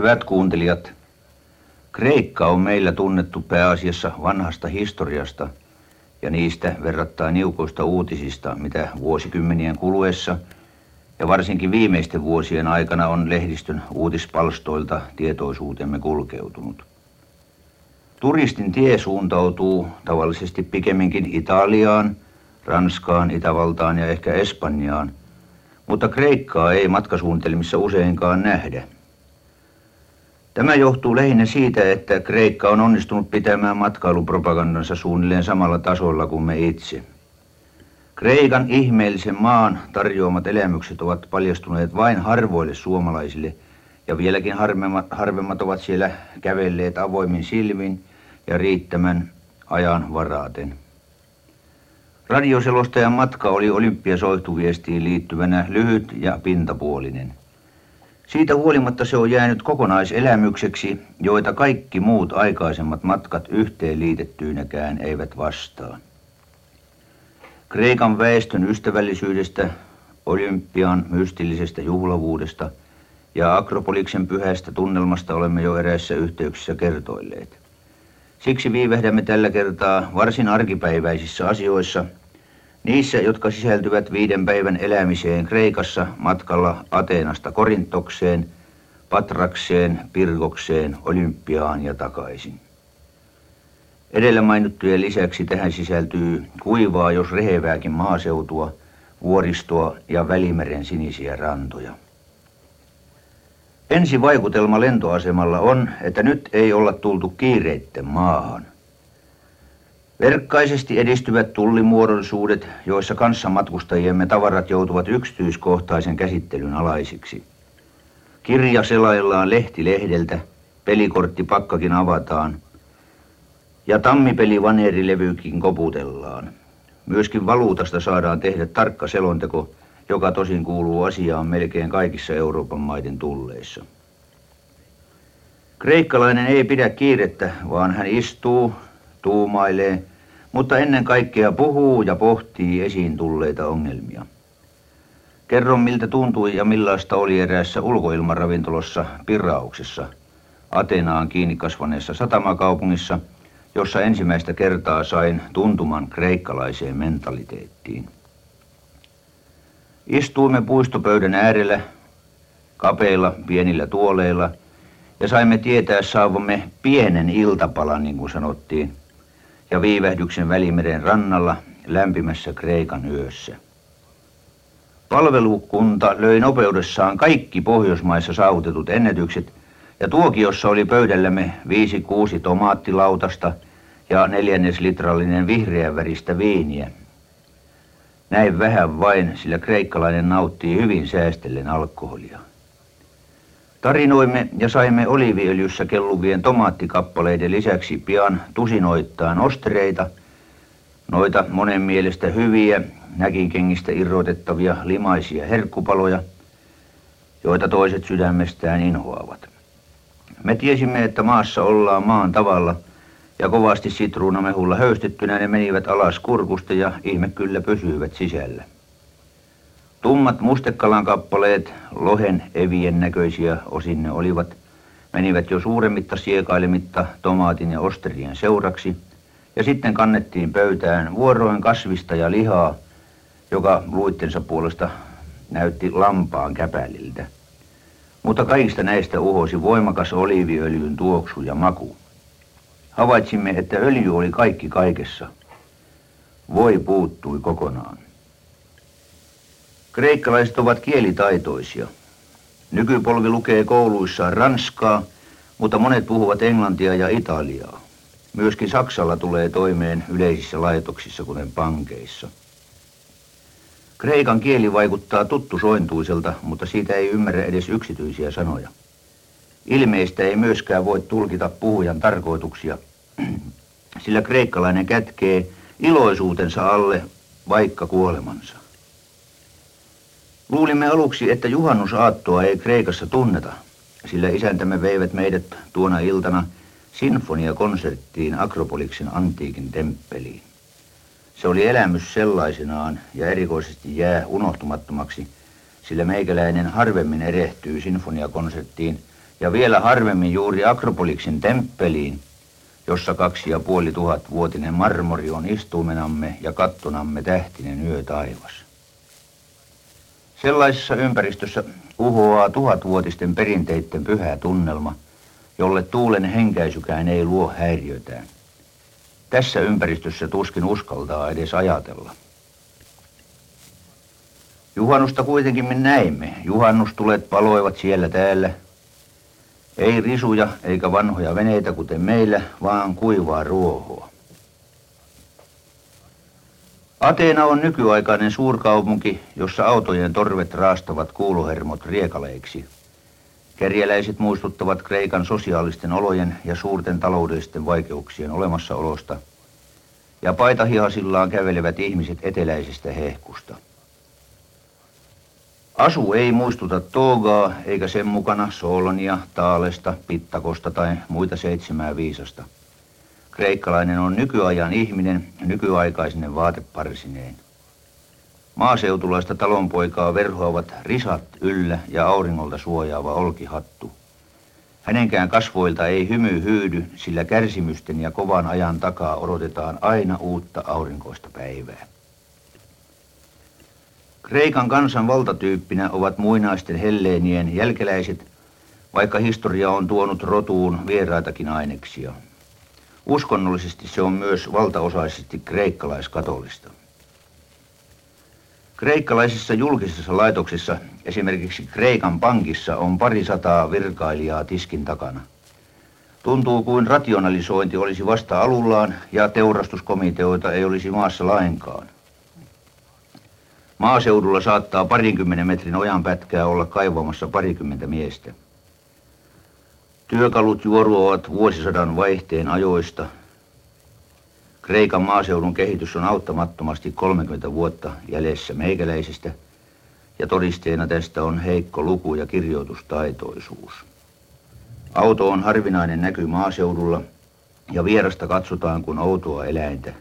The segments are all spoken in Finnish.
Hyvät kuuntelijat, Kreikka on meillä tunnettu pääasiassa vanhasta historiasta ja niistä verrattain niukoista uutisista, mitä vuosikymmenien kuluessa ja varsinkin viimeisten vuosien aikana on lehdistön uutispalstoilta tietoisuutemme kulkeutunut. Turistin tie suuntautuu tavallisesti pikemminkin Italiaan, Ranskaan, Itävaltaan ja ehkä Espanjaan, mutta Kreikkaa ei matkasuunnitelmissa useinkaan nähdä. Tämä johtuu lähinnä siitä, että Kreikka on onnistunut pitämään matkailupropagandansa suunnilleen samalla tasolla kuin me itse. Kreikan ihmeellisen maan tarjoamat elämykset ovat paljastuneet vain harvoille suomalaisille, ja vieläkin harvemmat, harvemmat ovat siellä kävelleet avoimin silmin ja riittämän ajan varaaten. Radioselostajan matka oli olympiasoihtuviestiin liittyvänä lyhyt ja pintapuolinen. Siitä huolimatta se on jäänyt kokonaiselämykseksi, joita kaikki muut aikaisemmat matkat yhteen liitettyinäkään eivät vastaa. Kreikan väestön ystävällisyydestä, olympian mystillisestä juhlavuudesta ja Akropoliksen pyhästä tunnelmasta olemme jo eräissä yhteyksissä kertoilleet. Siksi viivehdämme tällä kertaa varsin arkipäiväisissä asioissa – Niissä, jotka sisältyvät viiden päivän elämiseen Kreikassa matkalla Ateenasta Korintokseen, Patrakseen, Pirgokseen, Olympiaan ja takaisin. Edellä mainittujen lisäksi tähän sisältyy kuivaa, jos rehevääkin maaseutua, vuoristoa ja Välimeren sinisiä rantoja. Ensi vaikutelma lentoasemalla on, että nyt ei olla tultu kiireitten maahan. Verkkaisesti edistyvät tullimuodollisuudet, joissa kanssamatkustajiemme tavarat joutuvat yksityiskohtaisen käsittelyn alaisiksi. Kirja selaillaan lehti lehdeltä, pelikortti pakkakin avataan ja tammipeli vaneerilevykin koputellaan. Myöskin valuutasta saadaan tehdä tarkka selonteko, joka tosin kuuluu asiaan melkein kaikissa Euroopan maiden tulleissa. Kreikkalainen ei pidä kiirettä, vaan hän istuu, tuumailee mutta ennen kaikkea puhuu ja pohtii esiin tulleita ongelmia. Kerron miltä tuntui ja millaista oli eräässä ulkoilmaravintolossa Pirauksessa, Atenaan kiinni kasvaneessa satamakaupungissa, jossa ensimmäistä kertaa sain tuntuman kreikkalaiseen mentaliteettiin. Istuimme puistopöydän äärellä, kapeilla pienillä tuoleilla, ja saimme tietää saavamme pienen iltapalan, niin kuin sanottiin, ja viivähdyksen Välimeren rannalla lämpimässä Kreikan yössä. Palvelukunta löi nopeudessaan kaikki Pohjoismaissa saavutetut ennätykset ja tuokiossa oli pöydällämme viisi kuusi tomaattilautasta ja neljänneslitrallinen vihreän väristä viiniä. Näin vähän vain, sillä kreikkalainen nauttii hyvin säästellen alkoholia. Tarinoimme ja saimme oliiviöljyssä kelluvien tomaattikappaleiden lisäksi pian tusinoittain ostreita, noita monen mielestä hyviä, näkinkengistä irrotettavia limaisia herkkupaloja, joita toiset sydämestään inhoavat. Me tiesimme, että maassa ollaan maan tavalla, ja kovasti sitruunamehulla höystettynä ne menivät alas kurkusta ja ihme kyllä pysyivät sisällä. Tummat mustekalan kappaleet, lohen evien näköisiä osin ne olivat, menivät jo suuremmitta siekailemitta tomaatin ja osterien seuraksi, ja sitten kannettiin pöytään vuoroin kasvista ja lihaa, joka luittensa puolesta näytti lampaan käpäliltä. Mutta kaikista näistä uhosi voimakas oliiviöljyn tuoksu ja maku. Havaitsimme, että öljy oli kaikki kaikessa. Voi puuttui kokonaan. Kreikkalaiset ovat kielitaitoisia. Nykypolvi lukee kouluissaan ranskaa, mutta monet puhuvat englantia ja italiaa. Myöskin Saksalla tulee toimeen yleisissä laitoksissa, kuten pankeissa. Kreikan kieli vaikuttaa tuttu sointuiselta, mutta siitä ei ymmärrä edes yksityisiä sanoja. Ilmeistä ei myöskään voi tulkita puhujan tarkoituksia, sillä kreikkalainen kätkee iloisuutensa alle vaikka kuolemansa. Luulimme aluksi, että juhannusaattoa ei Kreikassa tunneta, sillä isäntämme veivät meidät tuona iltana sinfoniakonserttiin Akropoliksen antiikin temppeliin. Se oli elämys sellaisenaan ja erikoisesti jää unohtumattomaksi, sillä meikäläinen harvemmin erehtyy sinfoniakonserttiin, ja vielä harvemmin juuri Akropoliksen temppeliin, jossa kaksi ja puoli tuhat vuotinen marmori on istuumenamme ja kattonamme tähtinen yö taivas. Sellaisessa ympäristössä uhoaa tuhatvuotisten perinteiden pyhä tunnelma, jolle tuulen henkäisykään ei luo häiriötään. Tässä ympäristössä tuskin uskaltaa edes ajatella. Juhannusta kuitenkin me näimme. Juhannustulet paloivat siellä täällä. Ei risuja eikä vanhoja veneitä kuten meillä, vaan kuivaa ruohoa. Ateena on nykyaikainen suurkaupunki, jossa autojen torvet raastavat kuulohermot riekaleiksi. Kerjäläiset muistuttavat Kreikan sosiaalisten olojen ja suurten taloudellisten vaikeuksien olemassaolosta, ja paitahihasillaan kävelevät ihmiset eteläisestä hehkusta. Asu ei muistuta Toogaa eikä sen mukana Solonia, Taalesta, Pittakosta tai muita seitsemää viisasta. Kreikkalainen on nykyajan ihminen nykyaikaisinen vaateparsineen. Maaseutulaista talonpoikaa verhoavat risat yllä ja auringolta suojaava olkihattu. Hänenkään kasvoilta ei hymy hyydy, sillä kärsimysten ja kovan ajan takaa odotetaan aina uutta aurinkoista päivää. Kreikan kansan valtatyyppinä ovat muinaisten helleenien jälkeläiset, vaikka historia on tuonut rotuun vieraitakin aineksia. Uskonnollisesti se on myös valtaosaisesti kreikkalaiskatolista. Kreikkalaisissa julkisissa laitoksissa, esimerkiksi Kreikan pankissa, on pari sataa virkailijaa tiskin takana. Tuntuu kuin rationalisointi olisi vasta alullaan ja teurastuskomiteoita ei olisi maassa lainkaan. Maaseudulla saattaa parinkymmenen metrin ojan pätkää olla kaivamassa parikymmentä miestä. Työkalut juoruavat vuosisadan vaihteen ajoista. Kreikan maaseudun kehitys on auttamattomasti 30 vuotta jäljessä meikäläisistä, ja todisteena tästä on heikko luku- ja kirjoitustaitoisuus. Auto on harvinainen näky maaseudulla, ja vierasta katsotaan kuin outoa eläintä.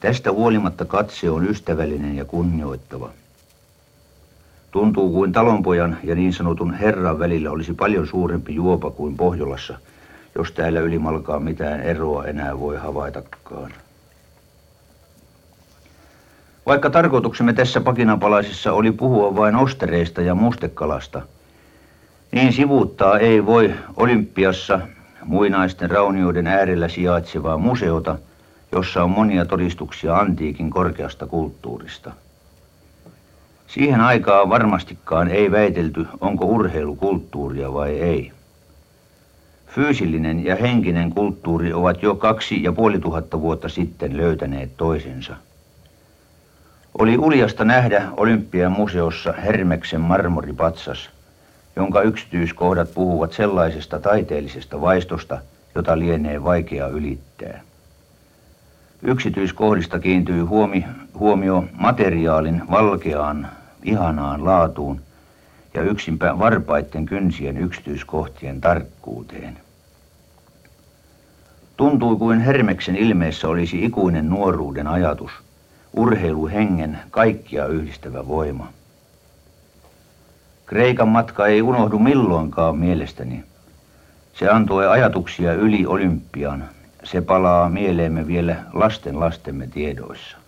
Tästä huolimatta katse on ystävällinen ja kunnioittava. Tuntuu kuin talonpojan ja niin sanotun herran välillä olisi paljon suurempi juopa kuin Pohjolassa, jos täällä ylimalkaa mitään eroa enää voi havaitakaan. Vaikka tarkoituksemme tässä pakinapalaisessa oli puhua vain ostereista ja mustekalasta, niin sivuuttaa ei voi Olympiassa muinaisten raunioiden äärellä sijaitsevaa museota, jossa on monia todistuksia antiikin korkeasta kulttuurista – Siihen aikaan varmastikaan ei väitelty, onko urheilu kulttuuria vai ei. Fyysillinen ja henkinen kulttuuri ovat jo kaksi ja puoli tuhatta vuotta sitten löytäneet toisensa. Oli uljasta nähdä Olympian museossa Hermeksen marmoripatsas, jonka yksityiskohdat puhuvat sellaisesta taiteellisesta vaistosta, jota lienee vaikea ylittää. Yksityiskohdista kiintyy huomi, huomio materiaalin valkeaan ihanaan laatuun ja yksinpä varpaitten kynsien yksityiskohtien tarkkuuteen. Tuntui kuin Hermeksen ilmeessä olisi ikuinen nuoruuden ajatus, urheiluhengen kaikkia yhdistävä voima. Kreikan matka ei unohdu milloinkaan mielestäni. Se antoi ajatuksia yli olympian. Se palaa mieleemme vielä lasten lastemme tiedoissa.